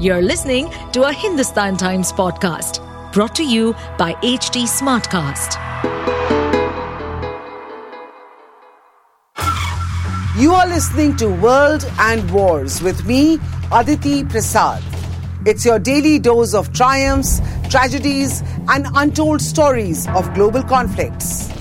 You're listening to a Hindustan Times podcast brought to you by HT Smartcast. You are listening to World and Wars with me, Aditi Prasad. It's your daily dose of triumphs, tragedies, and untold stories of global conflicts.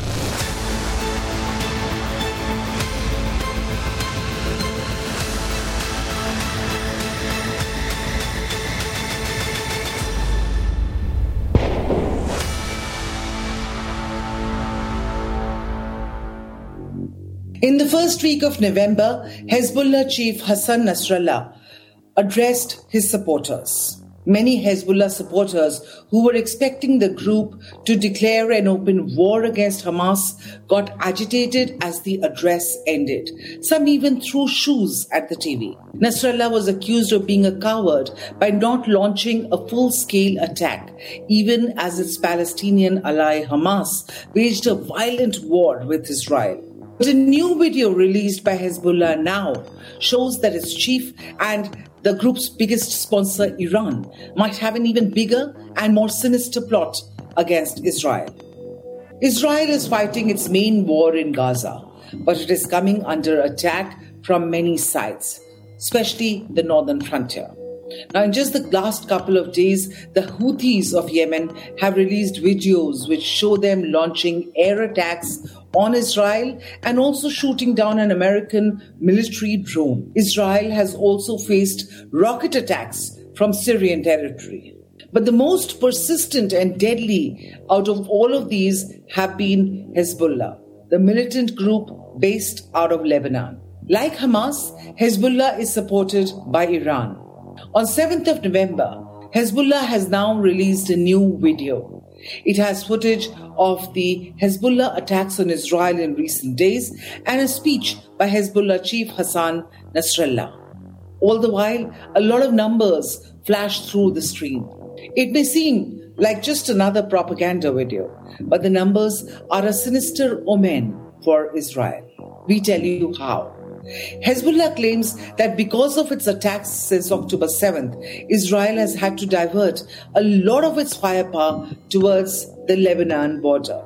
In the first week of November, Hezbollah chief Hassan Nasrallah addressed his supporters. Many Hezbollah supporters who were expecting the group to declare an open war against Hamas got agitated as the address ended. Some even threw shoes at the TV. Nasrallah was accused of being a coward by not launching a full scale attack, even as its Palestinian ally Hamas waged a violent war with Israel. But a new video released by Hezbollah now shows that its chief and the group's biggest sponsor, Iran, might have an even bigger and more sinister plot against Israel. Israel is fighting its main war in Gaza, but it is coming under attack from many sides, especially the northern frontier. Now, in just the last couple of days, the Houthis of Yemen have released videos which show them launching air attacks on Israel and also shooting down an American military drone. Israel has also faced rocket attacks from Syrian territory. But the most persistent and deadly out of all of these have been Hezbollah, the militant group based out of Lebanon. Like Hamas, Hezbollah is supported by Iran. On 7th of November, Hezbollah has now released a new video. It has footage of the Hezbollah attacks on Israel in recent days and a speech by Hezbollah chief Hassan Nasrallah. All the while, a lot of numbers flash through the screen. It may seem like just another propaganda video, but the numbers are a sinister omen for Israel. We tell you how. Hezbollah claims that because of its attacks since October 7th, Israel has had to divert a lot of its firepower towards the Lebanon border.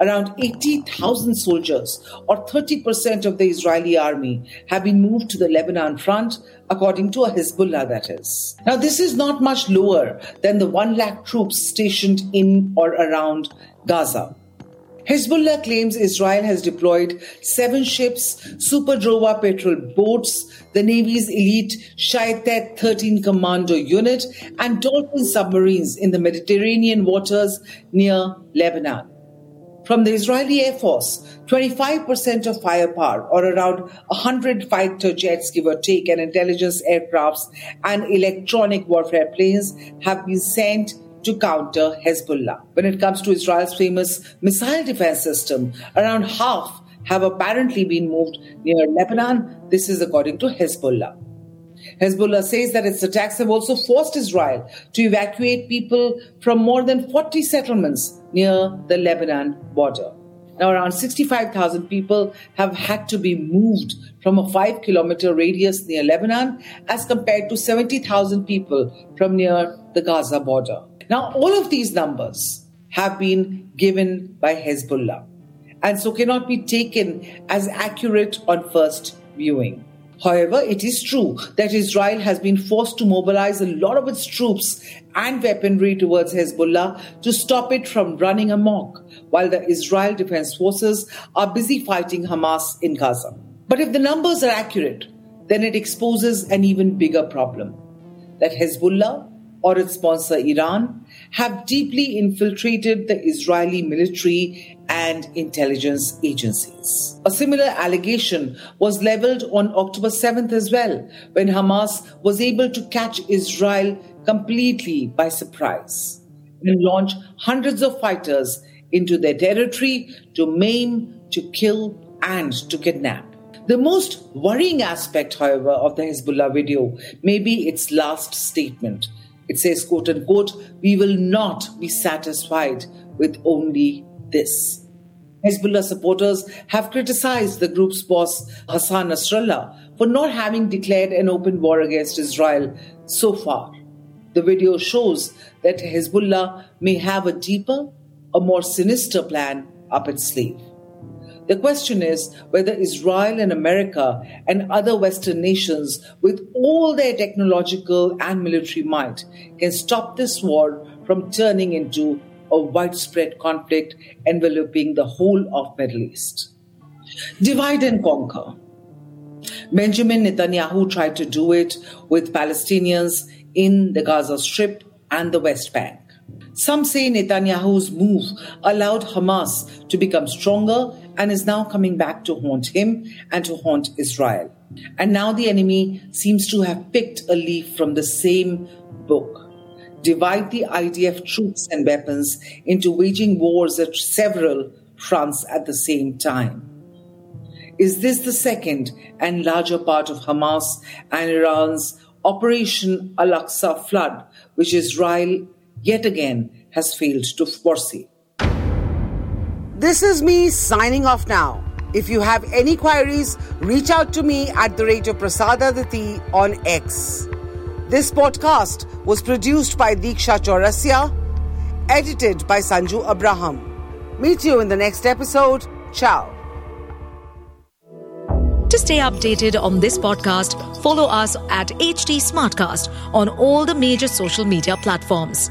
Around 80,000 soldiers, or 30% of the Israeli army, have been moved to the Lebanon front, according to a Hezbollah, that is. Now, this is not much lower than the 1 lakh troops stationed in or around Gaza. Hezbollah claims Israel has deployed seven ships, Super Dvora patrol boats, the Navy's elite Shayetet 13 Commando unit, and Dolphin submarines in the Mediterranean waters near Lebanon. From the Israeli Air Force, 25% of firepower, or around 100 fighter jets, give or take, and intelligence aircrafts and electronic warfare planes have been sent to counter Hezbollah. When it comes to Israel's famous missile defense system, around half have apparently been moved near Lebanon. This is according to Hezbollah. Hezbollah says that its attacks have also forced Israel to evacuate people from more than 40 settlements near the Lebanon border. Now, around 65,000 people have had to be moved from a five kilometer radius near Lebanon as compared to 70,000 people from near the Gaza border. Now, all of these numbers have been given by Hezbollah and so cannot be taken as accurate on first viewing. However, it is true that Israel has been forced to mobilize a lot of its troops and weaponry towards Hezbollah to stop it from running amok, while the Israel Defense Forces are busy fighting Hamas in Gaza. But if the numbers are accurate, then it exposes an even bigger problem that Hezbollah or its sponsor Iran have deeply infiltrated the Israeli military and intelligence agencies. A similar allegation was leveled on October 7th as well, when Hamas was able to catch Israel completely by surprise and launch hundreds of fighters into their territory to maim, to kill, and to kidnap. The most worrying aspect, however, of the Hezbollah video may be its last statement it says, quote unquote, we will not be satisfied with only this. Hezbollah supporters have criticized the group's boss, Hassan Nasrallah, for not having declared an open war against Israel so far. The video shows that Hezbollah may have a deeper, a more sinister plan up its sleeve. The question is whether Israel and America and other Western nations, with all their technological and military might, can stop this war from turning into a widespread conflict enveloping the whole of Middle East. Divide and conquer. Benjamin Netanyahu tried to do it with Palestinians in the Gaza Strip and the West Bank. Some say Netanyahu's move allowed Hamas to become stronger and is now coming back to haunt him and to haunt Israel. And now the enemy seems to have picked a leaf from the same book divide the IDF troops and weapons into waging wars at several fronts at the same time. Is this the second and larger part of Hamas and Iran's Operation Al Aqsa flood, which Israel yet again has failed to foresee? This is me signing off now. If you have any queries, reach out to me at the rate of Prasadaditi on X. This podcast was produced by Diksha Chaurasia, edited by Sanju Abraham. Meet you in the next episode. Ciao. To stay updated on this podcast, follow us at HT Smartcast on all the major social media platforms.